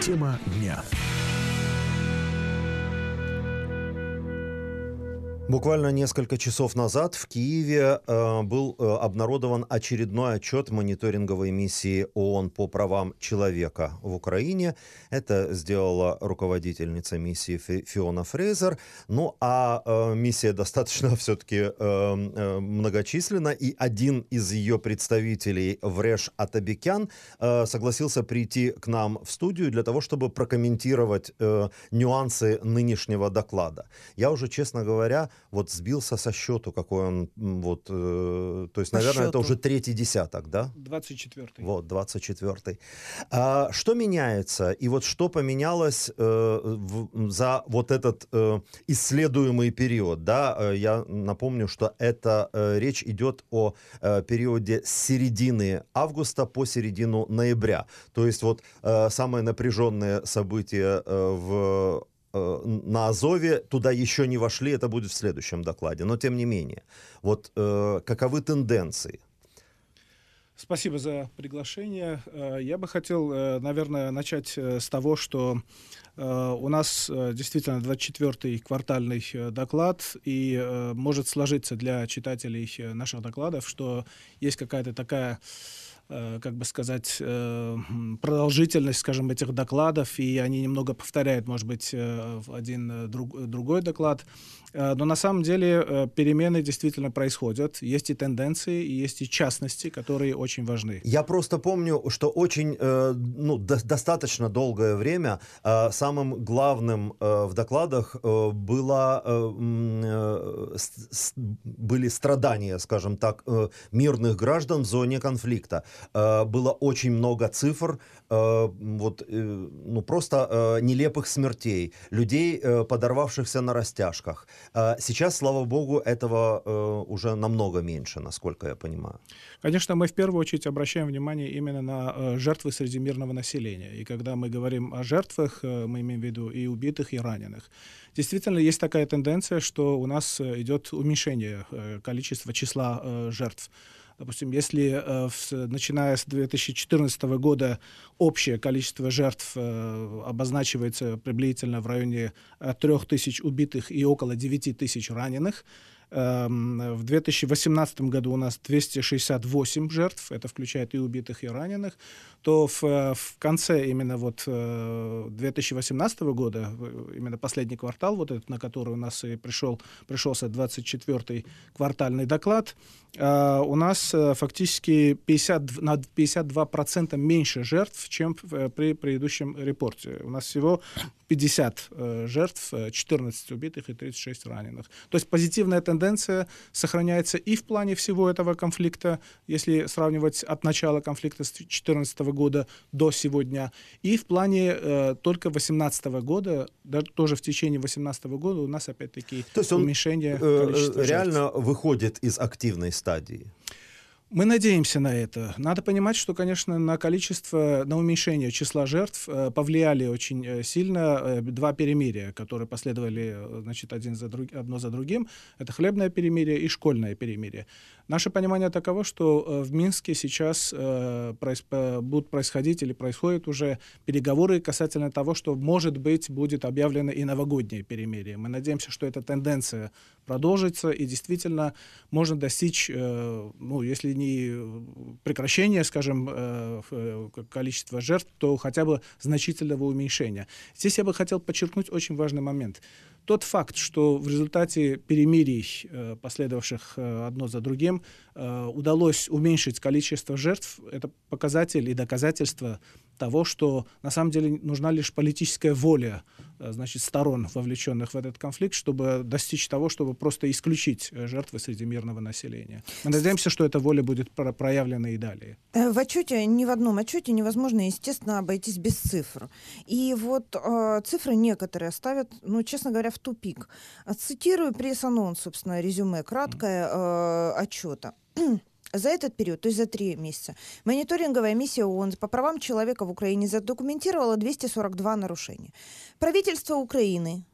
Тема дня. Буквально несколько часов назад в Киеве э, был э, обнародован очередной отчет мониторинговой миссии ООН по правам человека в Украине. Это сделала руководительница миссии Фи, Фиона Фрейзер. Ну а э, миссия достаточно все-таки многочисленна, и один из ее представителей, Вреш Атабекян, согласился прийти к нам в студию для того, чтобы прокомментировать нюансы нынешнего доклада. Я уже, честно говоря, вот сбился со счету, какой он, вот, э, то есть, По наверное, это уже третий десяток, да? 24-й. Вот, 24-й. А, что меняется? И вот что поменялось э, в- за вот этот э, исследуемый период? Да? Э, Я напомню, что это э, речь идет о э, периоде с середины августа по середину ноября. То есть вот э, самые напряженные события э, в на Азове туда еще не вошли, это будет в следующем докладе. Но тем не менее, вот э, каковы тенденции? Спасибо за приглашение. Э, Я бы хотел, э, наверное, начать э, с того, что э, у нас э, действительно 24-й квартальный э, доклад, и э, может сложиться для читателей э, наших докладов, что есть какая-то такая э, как бы сказать, э, продолжительность, скажем, этих докладов, и они немного повторяют, может быть, э, один э, друг- другой доклад. Э, Но на самом деле э, перемены действительно происходят. Есть и тенденции, и есть и частности, которые очень важны. Я просто помню, что очень, э, ну, до- достаточно долгое время э, самым главным э, в докладах э, было, э, э, были страдания, скажем так, э, мирных граждан в зоне конфликта. Э, было очень много цифр, э, вот, э, ну, просто нелепых смертей, людей, подорвавшихся на растяжках. Сейчас, слава богу, этого уже намного меньше, насколько я понимаю. Конечно, мы в первую очередь обращаем внимание именно на жертвы среди мирного населения. И когда мы говорим о жертвах, мы имеем в виду и убитых, и раненых. Действительно, есть такая тенденция, что у нас идет уменьшение количества числа жертв. Допустим, если э, начиная с 2014 года общее количество жертв э, обозначивается приблизительно в районе э, 3 тысяч убитых и около 9 тысяч раненых, В 2018 году у нас 268 жертв, это включает и убитых, и раненых, то в, э, в конце именно вот э, 2018 года, э, именно последний квартал, вот этот, на который у нас и пришел, пришелся 24-й квартальный доклад, э, у нас фактически 50, на 52% меньше жертв, чем при предыдущем репорте. У нас всего 50 э, жертв, э, 14 убитых и 36 раненых. То есть позитивная тенденция сохраняется и в плане всего этого конфликта, если сравнивать от начала конфликта с 2014 года до сегодня, и в плане э, только 2018 года, да, тоже в течение 2018 года у нас опять-таки То есть он уменьшение э, количества э, жертв. реально выходит из активной стадии. Мы надеемся на это. Надо понимать, что, конечно, на количество, на уменьшение числа жертв э, повлияли очень э, сильно э, два перемирия, которые последовали, значит, один за друг, одно за другим. Это хлебное перемирие и школьное перемирие. Наше понимание таково, что э, в Минске сейчас э, э, будут происходить или происходят уже переговоры касательно того, что, может быть, будет объявлено и новогоднее перемирие. Мы надеемся, что эта тенденция продолжится и действительно можно достичь, ну, если не прекращения, скажем, количества жертв, то хотя бы значительного уменьшения. Здесь я бы хотел подчеркнуть очень важный момент. Тот факт, что в результате перемирий, э, последовавших э, одно за другим, э, удалось уменьшить количество жертв, это показатель и доказательство того, что на самом деле нужна лишь политическая воля значит, сторон, вовлеченных в этот конфликт, чтобы достичь того, чтобы просто исключить э, жертвы среди мирного населения. Мы надеемся, что эта воля будет про- проявлена и далее. Э, В отчете, ни в одном отчете невозможно, естественно, обойтись без цифр. И вот э, цифры некоторые ставят, ну, честно говоря, в тупик. Цитирую пресс-анонс, собственно, резюме краткое э, отчета. За этот период, то есть за три месяца, мониторинговая миссия ООН по правам человека в Украине задокументировала 242 нарушения. Правительство Украины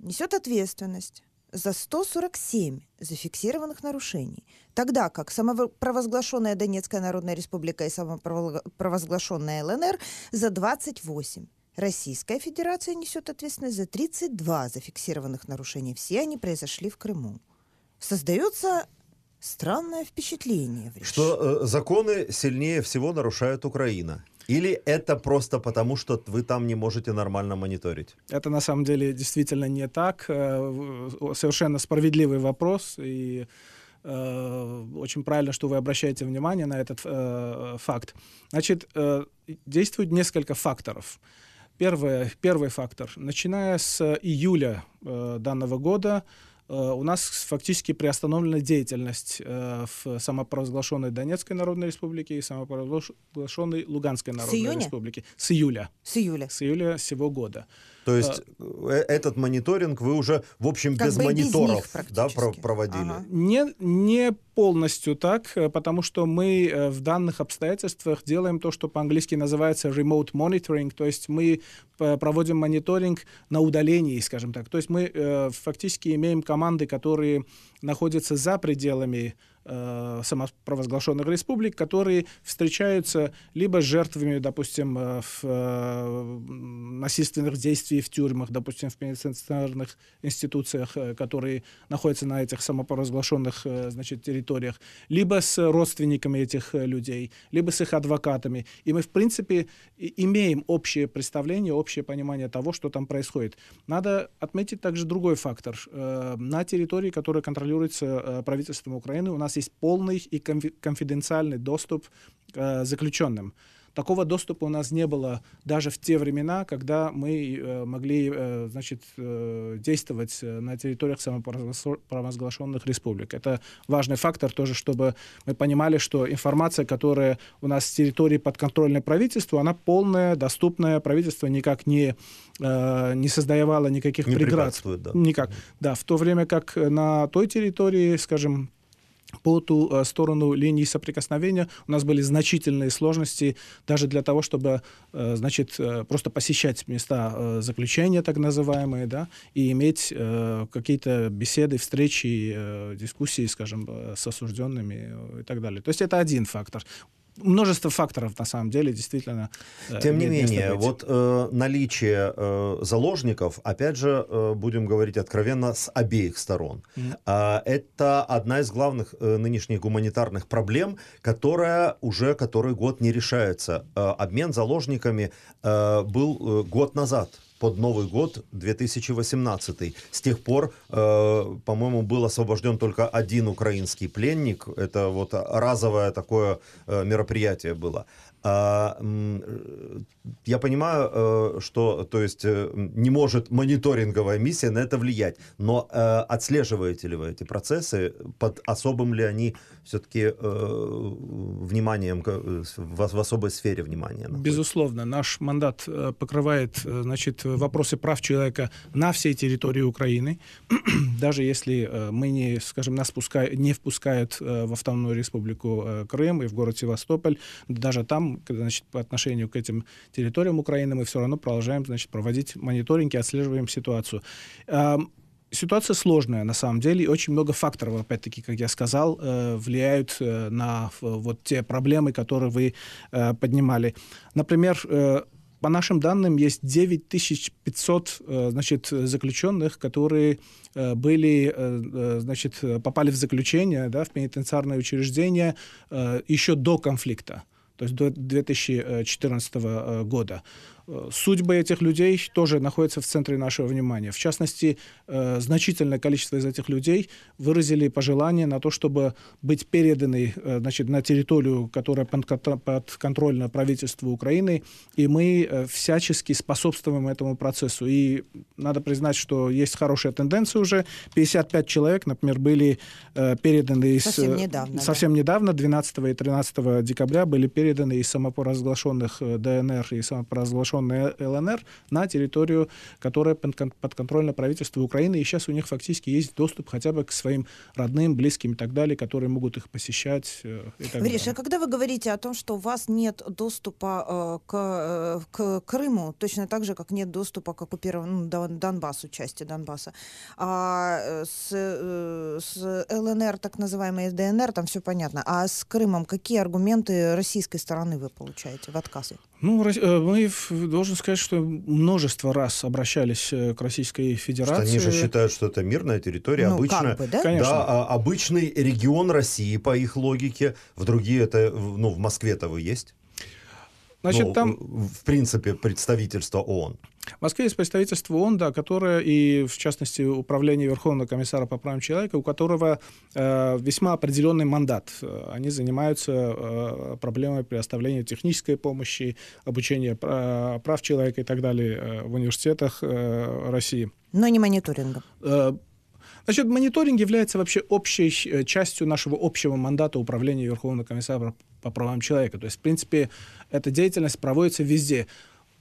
несет ответственность за 147 зафиксированных нарушений, тогда как самопровозглашенная Донецкая Народная Республика и самопровозглашенная ЛНР за 28. Российская Федерация несет ответственность за 32 зафиксированных нарушений. Все они произошли в Крыму. Создается странное впечатление. Что э, законы сильнее всего нарушает Украина. Или это просто потому, что вы там не можете нормально мониторить? Это на самом деле действительно не так. Э, совершенно справедливый вопрос. И э, очень правильно, что вы обращаете внимание на этот э, факт. Значит, э, действует несколько факторов. Первое, первый фактор. Начиная с июля э, данного года у нас фактически приостановлена деятельность э, в самопровозглашенной Донецкой Народной Республике и самопровозглашенной Луганской Народной Республике. С июля. С июля. С июля сего года. То есть а, этот мониторинг вы уже, в общем, без мониторов без да, проводили? Ага. Не, не полностью так, э, потому что мы э, в данных обстоятельствах делаем то, что по-английски называется remote monitoring, то есть мы проводим мониторинг на удалении, скажем так. То есть мы э, фактически имеем команды, которые находятся за пределами э, самопровозглашенных республик, которые встречаются либо жертвами, допустим, э, в, э, насильственных действий в тюрьмах, допустим, в пенитенциарных институциях, э, которые находятся на этих самопровозглашенных э, значит, территориях, либо с родственниками этих э, людей, либо с их адвокатами. И мы, в принципе, имеем общее представление, общее понимание того, что там происходит. Надо отметить также другой фактор. Э, на территории, которая контролируется э, правительством Украины, у нас нас есть полный и конфиденциальный доступ к э, заключенным. Такого доступа у нас не было даже в те времена, когда мы э, могли э, значит, действовать на территориях самопровозглашенных республик. Это важный фактор тоже, чтобы мы понимали, что информация, которая у нас с территории подконтрольной правительству, она полная, доступная. Правительство никак не, не создавало никаких не преград. Да. Никак. Да, в то время как на той территории, скажем, по ту э, сторону линии соприкосновения у нас были значительные сложности даже для того, чтобы, э, значит, э, просто посещать места заключения, так называемые, да, и иметь какие-то беседы, встречи, дискуссии, скажем, с осужденными и так далее. То есть это один фактор множество факторов на самом деле действительно. Э, Тем не менее, вот э, наличие э, заложников, опять же, э, будем говорить откровенно, с обеих сторон. Mm-hmm. Э, это одна из главных э, нынешних гуманитарных проблем, которая уже который год не решается. Э, обмен заложниками э, был э, год назад под Новый год 2018. С тех пор, э, по-моему, был освобожден только один украинский пленник. Это вот разовое такое э, мероприятие было. А, я понимаю, э, что то есть, э, не может мониторинговая миссия на это влиять, но э, отслеживаете ли вы эти процессы, под особым ли они все-таки вниманием, в особой сфере внимания? Находятся? Безусловно, наш мандат покрывает значит, вопросы прав человека на всей территории Украины, даже если мы не, скажем, нас пускай, не впускают в автономную республику Крым и в город Севастополь, даже там значит, по отношению к этим территориям Украины мы все равно продолжаем значит, проводить мониторинги, отслеживаем ситуацию. Ситуация сложная, на самом деле, и очень много факторов, опять-таки, как я сказал, э, влияют э, на вот те проблемы, которые вы э, поднимали. Например, по нашим данным, есть 9500 значит, заключенных, которые были, значит, попали в заключение да, в пенитенциарное учреждение еще до конфликта то есть до 2014 э, года. Э, судьбы этих людей тоже находятся в центре нашего внимания. В частности, э, значительное количество из этих людей выразили пожелание на то, чтобы быть переданы э, значит, на территорию, которая подконтрольна правительству Украины, и мы всячески способствуем этому процессу. И надо признать, что есть хорошая тенденция уже. 55 человек, например, были переданы из... Совсем недавно. Совсем да. недавно, 12 и 13 декабря, были переданы из самопоразглашенных ДНР и самопоразглашенных оккупационной ЛНР на территорию, которая подконтрольна правительству Украины, и сейчас у них фактически есть доступ хотя бы к своим родным, близким и так далее, которые могут их посещать. Э, и так а когда вы говорите о том, что у вас нет доступа э, к, э, к Крыму, точно так же, как нет доступа к оккупированному ну, Донбассу, части Донбасса, а э, с, с ЛНР, так называемой ДНР, там все понятно, а с Крымом какие аргументы российской стороны вы получаете в отказе? Ну, мы должен сказать, что множество раз обращались к Российской Федерации. Что они же считают, что это мирная территория, ну, обычная, как бы, да? Конечно. да, а, обычный регион России, по их логике. В другие это, ну, в Москве-то вы есть? Значит, ну, там... В принципе, представительство ООН. В Москве есть представительство ООН, да, которое и, в частности, Управление Верховного комиссара по правам человека, у которого э, весьма определенный мандат. Они занимаются э, проблемой предоставления технической помощи, обучения прав человека и так далее э, в университетах э, России. Но не мониторингом. Э, Значит, мониторинг является вообще общей э, частью нашего общего мандата управления Верховного комиссара по правам человека. То есть, в принципе, эта деятельность проводится везде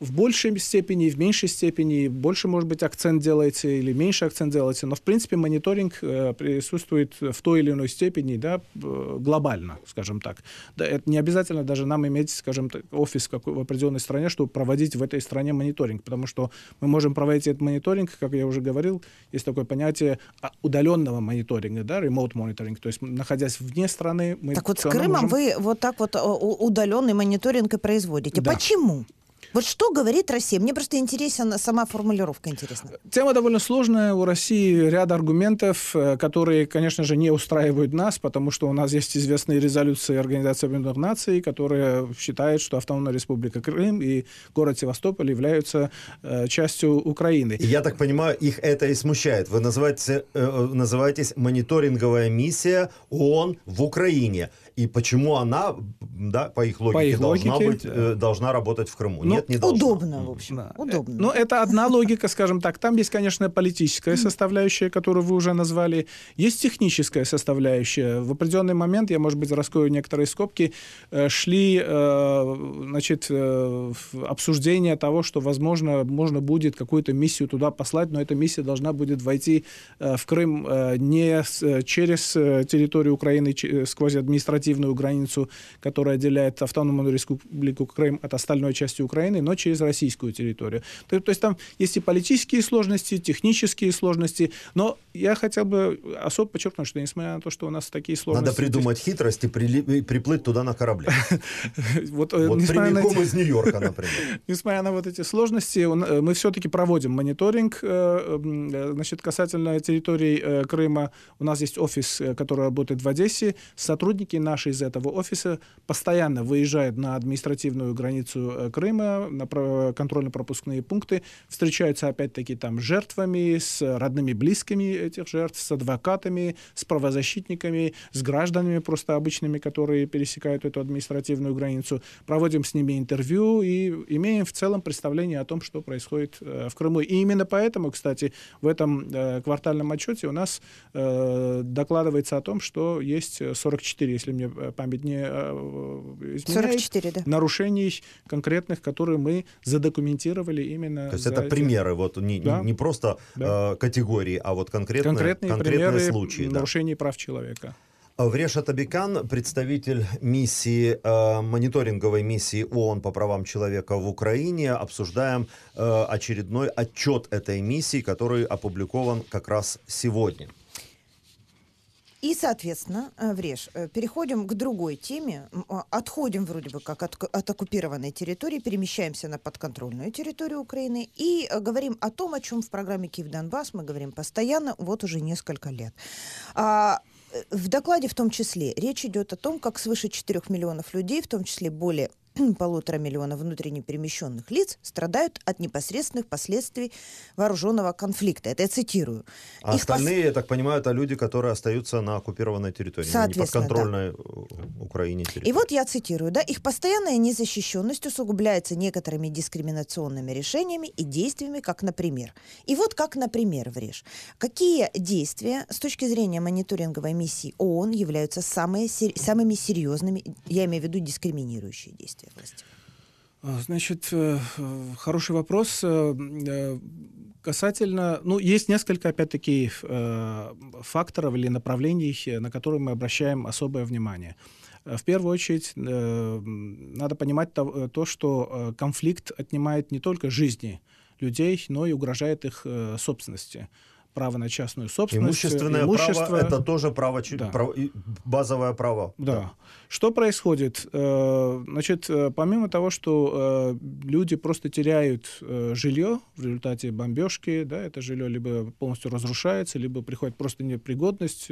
в большей степени, в меньшей степени, больше, может быть, акцент делается или меньше акцент делается, но, в принципе, мониторинг э, присутствует в той или иной степени, да, глобально, скажем так. Да, это не обязательно даже нам иметь, скажем так, офис в, в определенной стране, чтобы проводить в этой стране мониторинг, потому что мы можем проводить этот мониторинг, как я уже говорил, есть такое понятие а, удаленного мониторинга, да, remote monitoring, то есть находясь вне страны, мы... Так вот с Крымом можем... вы вот так вот удаленный мониторинг и производите. Да. Почему? Вот что говорит Россия? Мне просто интересна сама формулировка интересна. Тема довольно сложная. У России ряд аргументов, э, которые, конечно же, не устраивают нас, потому что у нас есть известные резолюции Организации Объединенных Наций, которые считают, что Автономная Республика Крым и город Севастополь являются э, частью Украины. Я так понимаю, их это и смущает. Вы называете, э, называетесь мониторинговая миссия ООН в Украине. И почему она, да, по их логике, по их должна, логике, быть, э, должна работать в Крыму? Ну, Нет, не должна. Удобно, в общем. Да. Удобно. Ну, это одна логика, скажем так. Там есть, конечно, политическая составляющая, которую вы уже назвали. Есть техническая составляющая. В определенный момент, я, может быть, раскрою некоторые скобки, э, шли э, значит, э, обсуждения того, что, возможно, можно будет какую-то миссию туда послать, но эта миссия должна будет войти в Крым не через территорию Украины, сквозь административную административную границу, которая отделяет автономную республику Крым от остальной части Украины, но через российскую территорию. То, то есть там есть и политические сложности, технические сложности, но я хотел бы особо подчеркнуть, что несмотря на то, что у нас такие сложности... Надо придумать здесь... хитрости, при, приплыть туда на корабле. Вот, э, прямиком из Нью-Йорка, например. Несмотря на вот эти сложности, э, мы все-таки проводим мониторинг э, значит, касательно территории Крыма. У нас есть офис, который работает в Одессе. Сотрудники на наши из этого офиса постоянно выезжают на административную границу э, Крыма, на контрольно-пропускные пункты, встречаются опять-таки там с жертвами, с родными близкими этих жертв, с адвокатами, с правозащитниками, с гражданами просто обычными, которые пересекают эту административную границу. Проводим с ними интервью и имеем в целом представление о том, что происходит э, в Крыму. И именно поэтому, кстати, в этом э, квартальном отчете у нас докладывается о том, что есть 44, если мне э, память не э, изменяет, 44, да. нарушений конкретных, которые мы задокументировали именно. То есть это эти... примеры, вот не, да. не просто да. э, категории, а вот конкретные, конкретные, конкретные примеры случаи. нарушений да. прав человека. Вреша Табикан, представитель миссии, э, мониторинговой миссии ООН по правам человека в Украине. Обсуждаем э, очередной отчет этой миссии, который опубликован как раз сегодня. И, соответственно, э, Вреш, э, переходим к другой теме. А, отходим вроде бы как от, от оккупированной территории, перемещаемся на подконтрольную территорию Украины и э, говорим о том, о чем в программе Киев Донбасс мы говорим постоянно, вот уже несколько лет. А, в докладе в том числе речь идет о том, как свыше 4 миллионов людей, в том числе более полутора миллиона внутренне перемещенных лиц страдают от непосредственных последствий вооруженного конфликта. Это я цитирую. А Их остальные, пос... я так понимаю, это люди, которые остаются на оккупированной территории, не подконтрольной да. Украине территории. И вот я цитирую, да, их постоянная незащищенность усугубляется некоторыми дискриминационными решениями и действиями, как, например. И вот как, например, Врежь. Какие действия с точки зрения мониторинговой миссии ООН являются самые, самыми серьезными, я имею в виду дискриминирующие действия? Действия власти? А, значит, э, хороший вопрос. Э, э, касательно, ну, есть несколько, опять-таки, факторов или направлений, на которые мы обращаем особое внимание. В первую очередь, надо понимать то, то, что конфликт отнимает не только жизни людей, но и угрожает их собственности. Право на частную собственность. Имущественное имущество. право – это тоже право, да. право, базовое право. Да. да. Что происходит? Э, значит, э, помимо того, что э, люди просто теряют жилье в результате бомбежки, да, это жилье либо полностью разрушается, либо приходит просто непригодность,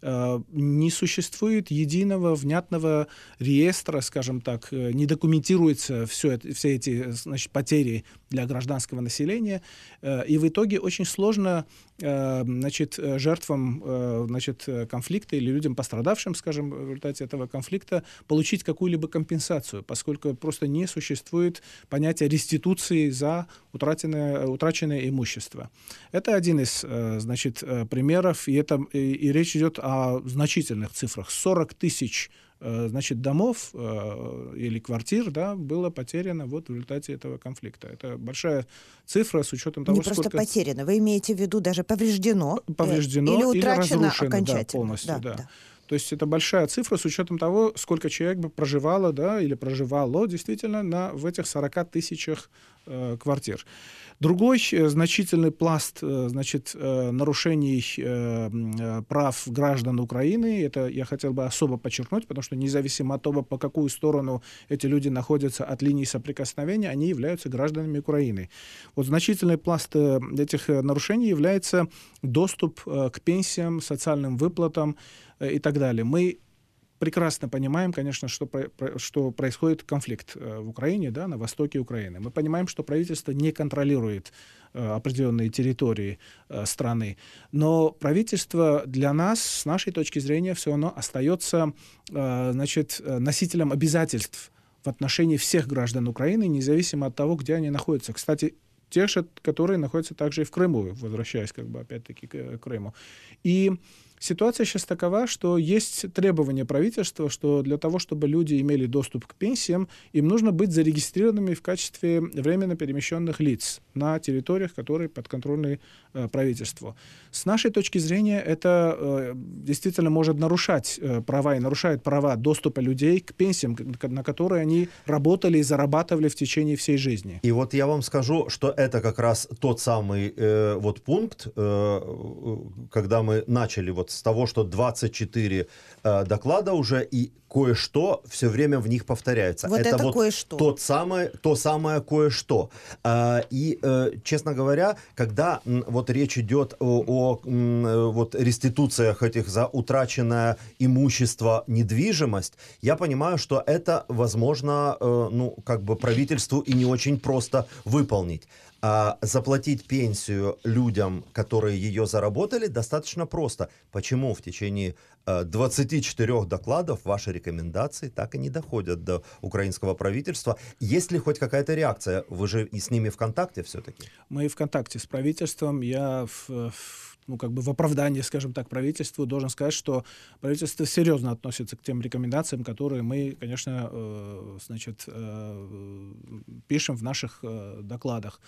не существует единого внятного реестра, скажем так, не документируется все, это, все эти значит, потери для гражданского населения, э, и в итоге очень сложно значит, жертвам значит, конфликта или людям, пострадавшим, скажем, в результате этого конфликта, получить какую-либо компенсацию, поскольку просто не существует понятия реституции за утраченное, утраченное имущество. Это один из значит, примеров, и, это, и, и речь идет о значительных цифрах. 40 тысяч э, значит, домов э, или квартир да, было потеряно вот в результате этого конфликта. Это большая цифра с учетом того, Не сколько... просто потеряно, вы имеете в виду даже повреждено? Повреждено или утрачено или разрушено окончательно. Да, полностью, да. да. То есть это большая цифра с учетом того, сколько человек бы проживало, да, или проживало действительно на, в этих 40 тысячах э, квартир. Другой э, значительный пласт э, значит, э, нарушений прав граждан Украины, это я хотел бы особо подчеркнуть, потому что независимо от того, по какую сторону эти люди находятся от линии соприкосновения, они являются гражданами Украины. Вот значительный пласт этих нарушений является доступ к пенсиям, социальным выплатам и так далее. Мы прекрасно понимаем, конечно, что, что происходит конфликт э, в Украине, да, на востоке Украины. Мы понимаем, что правительство не контролирует э, определенные территории э, страны. Но правительство для нас, с нашей точки зрения, все равно остается значит, носителем обязательств в отношении всех граждан Украины, независимо от того, где они находятся. Кстати, те же, которые находятся также и в Крыму, возвращаясь как бы опять-таки к Крыму. И Ситуация сейчас такова, что есть требования правительства, что для того, чтобы люди имели доступ к пенсиям, им нужно быть зарегистрированными в качестве временно перемещенных лиц на территориях, которые подконтрольны э, правительству. С нашей точки зрения это э, действительно может нарушать э, права и нарушает права доступа людей к пенсиям, на которые они работали и зарабатывали в течение всей жизни. И вот я вам скажу, что это как раз тот самый э, вот пункт, э, когда мы начали вот с того, что 24 э, доклада уже и кое-что все время в них повторяется. Вот это, это вот кое-что. Тот самый, то самое кое-что. Э, и, э, честно говоря, когда м, вот речь идет о, о м, э, вот реституциях этих за утраченное имущество, недвижимость, я понимаю, что это возможно, э, ну, как бы правительству и не очень просто выполнить а заплатить пенсию людям, которые ее заработали, достаточно просто. Почему в течение 24 э, докладов ваши рекомендации так и не доходят до украинского правительства? Есть ли хоть какая-то реакция? Вы же и с ними в контакте все-таки? Мы в контакте с правительством. Я в, в ну, как бы в оправдании, скажем так, правительству должен сказать, что правительство серьезно относится к тем рекомендациям, которые мы, конечно, э, значит, э, пишем в наших э, докладах.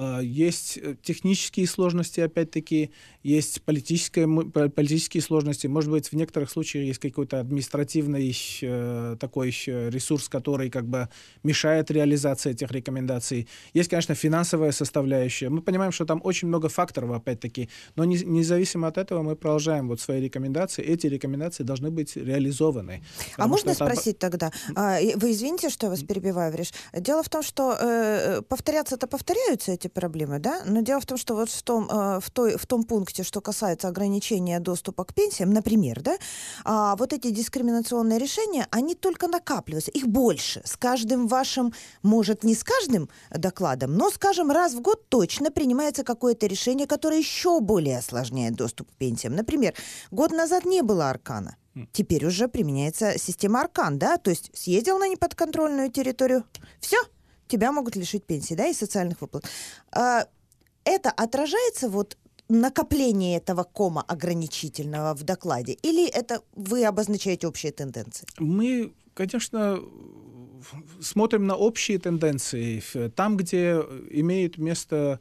А, есть э, технические сложности, опять-таки, есть политические сложности. Может быть, в некоторых случаях есть какой-то административный э, такой ресурс, который как бы мешает реализации этих рекомендаций. Есть, конечно, финансовая составляющая. Мы понимаем, что там очень много факторов, опять-таки, но не, независимо от этого мы продолжаем вот свои рекомендации. Эти рекомендации должны быть реализованы. А можно это... спросить тогда? А, вы извините, что я вас перебиваю, Вриш. Дело в том, что э, повторяться-то повторяются эти проблемы, да? Но дело в том, что вот в том, э, в той, в том пункте, что касается ограничения доступа к пенсиям, например, да, а вот эти дискриминационные решения, они только накапливаются, их больше. С каждым вашим, может, не с каждым докладом, но, скажем, раз в год точно принимается какое-то решение, которое еще более осложняет доступ к пенсиям. Например, год назад не было аркана. Теперь уже применяется система Аркан, да, то есть съездил на неподконтрольную территорию, все, тебя могут лишить пенсии, да, и социальных выплат. А, это отражается вот накопление этого кома ограничительного в докладе? Или это вы обозначаете общие тенденции? Мы, конечно, смотрим на общие тенденции. Там, где имеет место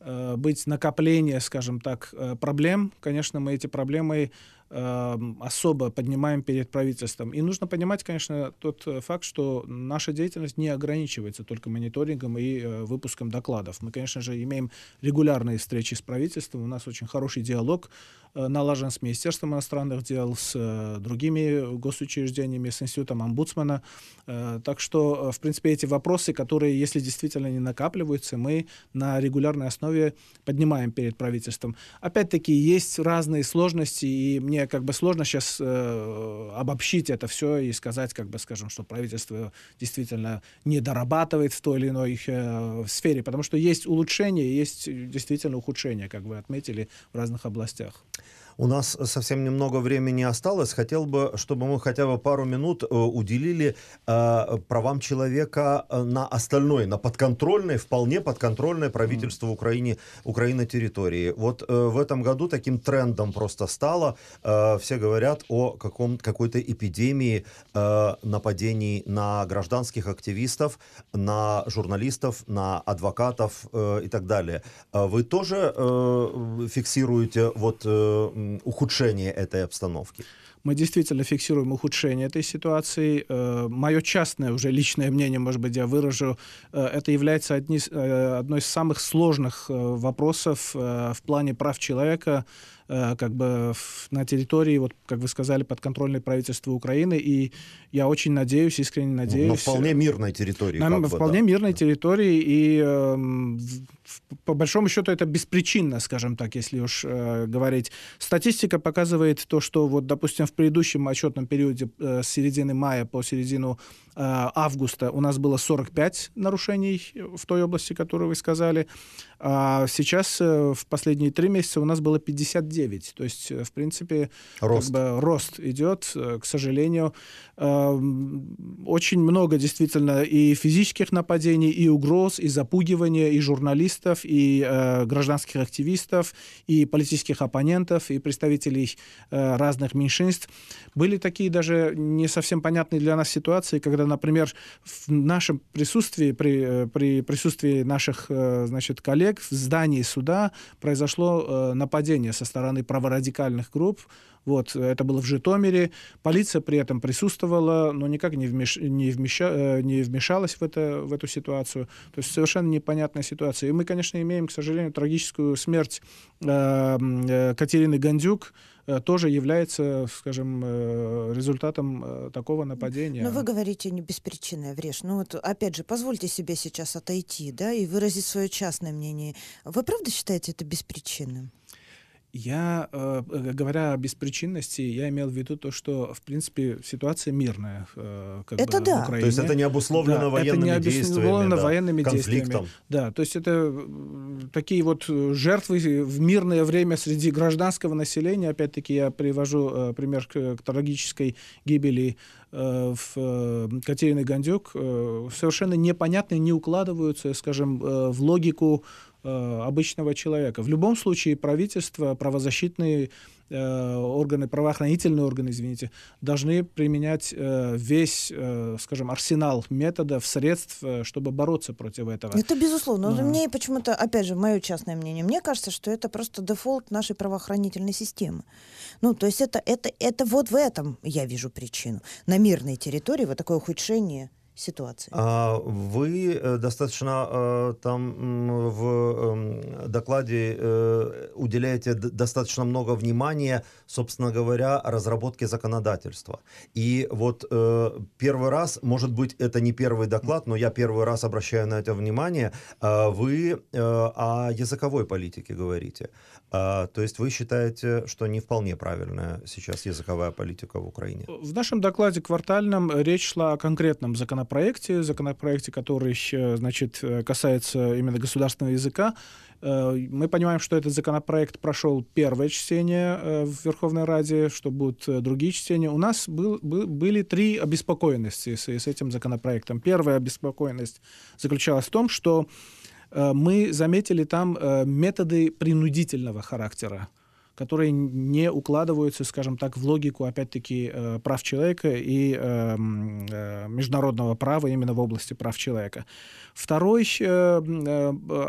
э, быть накопление, скажем так, э, проблем, конечно, мы эти проблемы особо поднимаем перед правительством. И нужно понимать, конечно, тот э, факт, что наша деятельность не ограничивается только мониторингом и э, выпуском докладов. Мы, конечно же, имеем регулярные встречи с правительством, у нас очень хороший диалог налажен с Министерством иностранных дел, с другими госучреждениями, с Институтом омбудсмана. Так что, в принципе, эти вопросы, которые, если действительно не накапливаются, мы на регулярной основе поднимаем перед правительством. Опять-таки, есть разные сложности, и мне как бы сложно сейчас э, обобщить это все и сказать, как бы, скажем, что правительство действительно не дорабатывает в той или иной э, сфере, потому что есть улучшения, есть действительно ухудшения, как вы отметили, в разных областях. У нас совсем немного времени осталось. Хотел бы, чтобы мы хотя бы пару минут э, уделили э, правам человека э, на остальной, на подконтрольной, вполне подконтрольной правительству. Украине, Украины территории. Вот э, в этом году таким трендом просто стало. Э, все говорят о каком, какой-то эпидемии э, нападений на гражданских активистов, на журналистов, на адвокатов э, и так далее. Э, вы тоже э, фиксируете вот э, ухудшение этой обстановки? Мы действительно фиксируем ухудшение этой ситуации. Э, Мое частное, уже личное мнение, может быть, я выражу, э, это является одни, э, одной из самых сложных вопросов в плане прав человека как бы на территории, вот, как вы сказали, подконтрольной правительства Украины. И я очень надеюсь, искренне надеюсь... На вполне мирной территории. На бы, вполне да. мирной территории. И э, по большому счету это беспричинно, скажем так, если уж э, говорить. Статистика показывает то, что вот, допустим, в предыдущем отчетном периоде э, с середины мая по середину августа у нас было 45 нарушений в той области, которую вы сказали. А сейчас э, в последние три месяца у нас было 59. То есть, э, в принципе, рост, как бы, рост идет, э, к сожалению. Очень много действительно и физических нападений, и угроз, и запугивания, и журналистов, и гражданских активистов, и политических оппонентов, и представителей разных меньшинств. Были такие даже не совсем понятные для нас ситуации, когда, например, в нашем присутствии, при, при присутствии наших значит, коллег, в здании суда произошло э, нападение со стороны праворадикальных групп. Вот, это было в Житомире. Полиция при этом присутствовала, но никак не, вмеш... не, вмеща... Э, не вмешалась в, это... в эту ситуацию. То есть совершенно непонятная ситуация. И мы, конечно, имеем, к сожалению, трагическую смерть э, э, Катерины Гандюк, Э, тоже является, скажем, э, результатом э, такого нападения. Но вы говорите не беспричинная врежь. Ну вот, опять же, позвольте себе сейчас отойти, да, и выразить свое частное мнение. Вы правда считаете это беспричинным? Я, э, говоря о беспричинности, я имел в виду то, что, в принципе, ситуация мирная э, как это бы, да. в Украине. То есть это не обусловлено да, военными это не действиями, да, военными действиями. Да, то есть это такие вот жертвы в мирное время среди гражданского населения. Опять-таки я привожу э, пример к, к трагической гибели э, в э, Катерины Гандюк. Э, совершенно непонятные, не укладываются, скажем, э, в логику Э, обычного человека. В любом случае правительство, правозащитные э, органы, правоохранительные органы, извините, должны применять э, весь, скажем, арсенал методов, средств, чтобы бороться против этого. Это безусловно. Но мне почему-то, опять же, мое частное мнение, мне кажется, что это просто дефолт нашей правоохранительной системы. Ну, то есть это, это, это вот в этом я вижу причину. На мирной территории вот такое ухудшение ситуации? А вы э, достаточно э, там в эм, докладе э, уделяете достаточно много внимания, собственно говоря, разработке законодательства. И вот первый раз, может быть, это не первый доклад, но я первый раз обращаю на это внимание, вы о языковой политике говорите. А, то есть вы считаете, что не вполне правильная сейчас языковая политика в Украине? В нашем докладе квартальном речь шла о конкретном законопроекте, законопроекте, который, значит, касается именно государственного языка. Э, мы понимаем, что этот законопроект прошел первое чтение э, в Верховной Раде, что будут э, другие чтения. У нас был, был, были три обеспокоенности с, с этим законопроектом. Первая обеспокоенность заключалась в том, что Э, мы заметили там э, методы принудительного характера которые не укладываются, скажем так, в логику, опять-таки, э, прав человека и э, международного права именно в области прав человека. Второй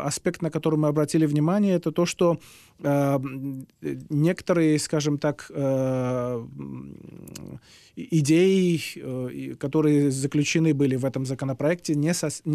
аспект, на который мы обратили внимание, это то, что некоторые, скажем так, идеи, которые заключены были в этом законопроекте, не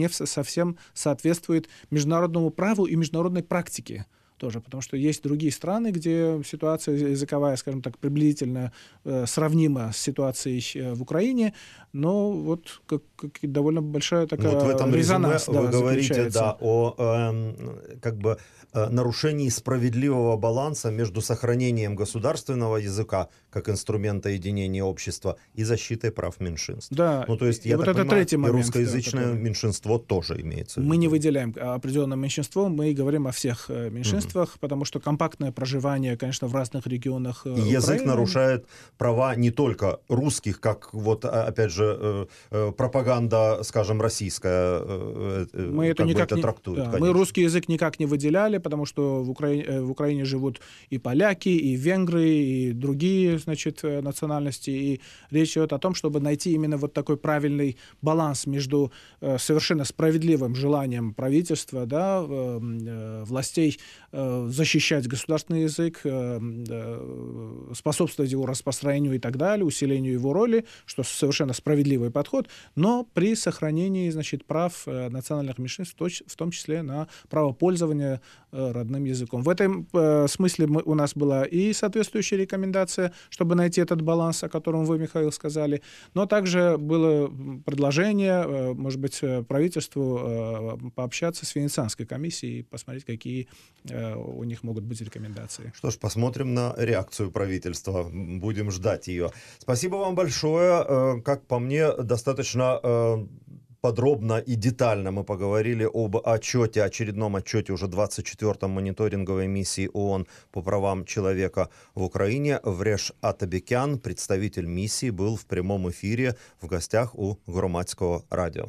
совсем соответствуют международному праву и международной практике тоже, потому что есть другие страны, где ситуация языковая, скажем так, приблизительно э, сравнима с ситуацией э, в Украине, но вот как, как довольно большая такая вот в этом резонанс. Да, вы говорите да, о э, как бы э, нарушении справедливого баланса между сохранением государственного языка как инструмента единения общества и защитой прав меньшинств. Да. Ну то есть я вот так это понимаю, третий момент, и русскоязычное который... меньшинство тоже имеется. Мы не выделяем определенное меньшинство, мы говорим о всех э, меньшинствах, угу. потому что компактное проживание, конечно, в разных регионах. И язык Украины... нарушает права не только русских, как вот опять же же э, пропаганда, скажем, российская, э, э, мы это никак это не, трактует. Да, мы русский язык никак не выделяли, потому что в Украине, в Украине живут и поляки, и венгры, и другие, значит, национальности. И речь идет о том, чтобы найти именно вот такой правильный баланс между совершенно справедливым желанием правительства, да, властей защищать государственный язык, способствовать его распространению и так далее, усилению его роли, что совершенно справедливый подход, но при сохранении значит, прав э, национальных меньшинств, в том числе на право пользования э, родным языком. В этом э, смысле мы, у нас была и соответствующая рекомендация, чтобы найти этот баланс, о котором вы, Михаил, сказали, но также было предложение, может быть, правительству пообщаться с Венецианской комиссией и посмотреть, какие у них могут быть рекомендации. Что ж, посмотрим на реакцию правительства, будем ждать ее. Спасибо вам большое. Как по мне, достаточно э, подробно и детально мы поговорили об отчете, очередном отчете уже 24-м мониторинговой миссии ООН по правам человека в Украине. Вреш Атабекян, представитель миссии, был в прямом эфире в гостях у Громадского радио.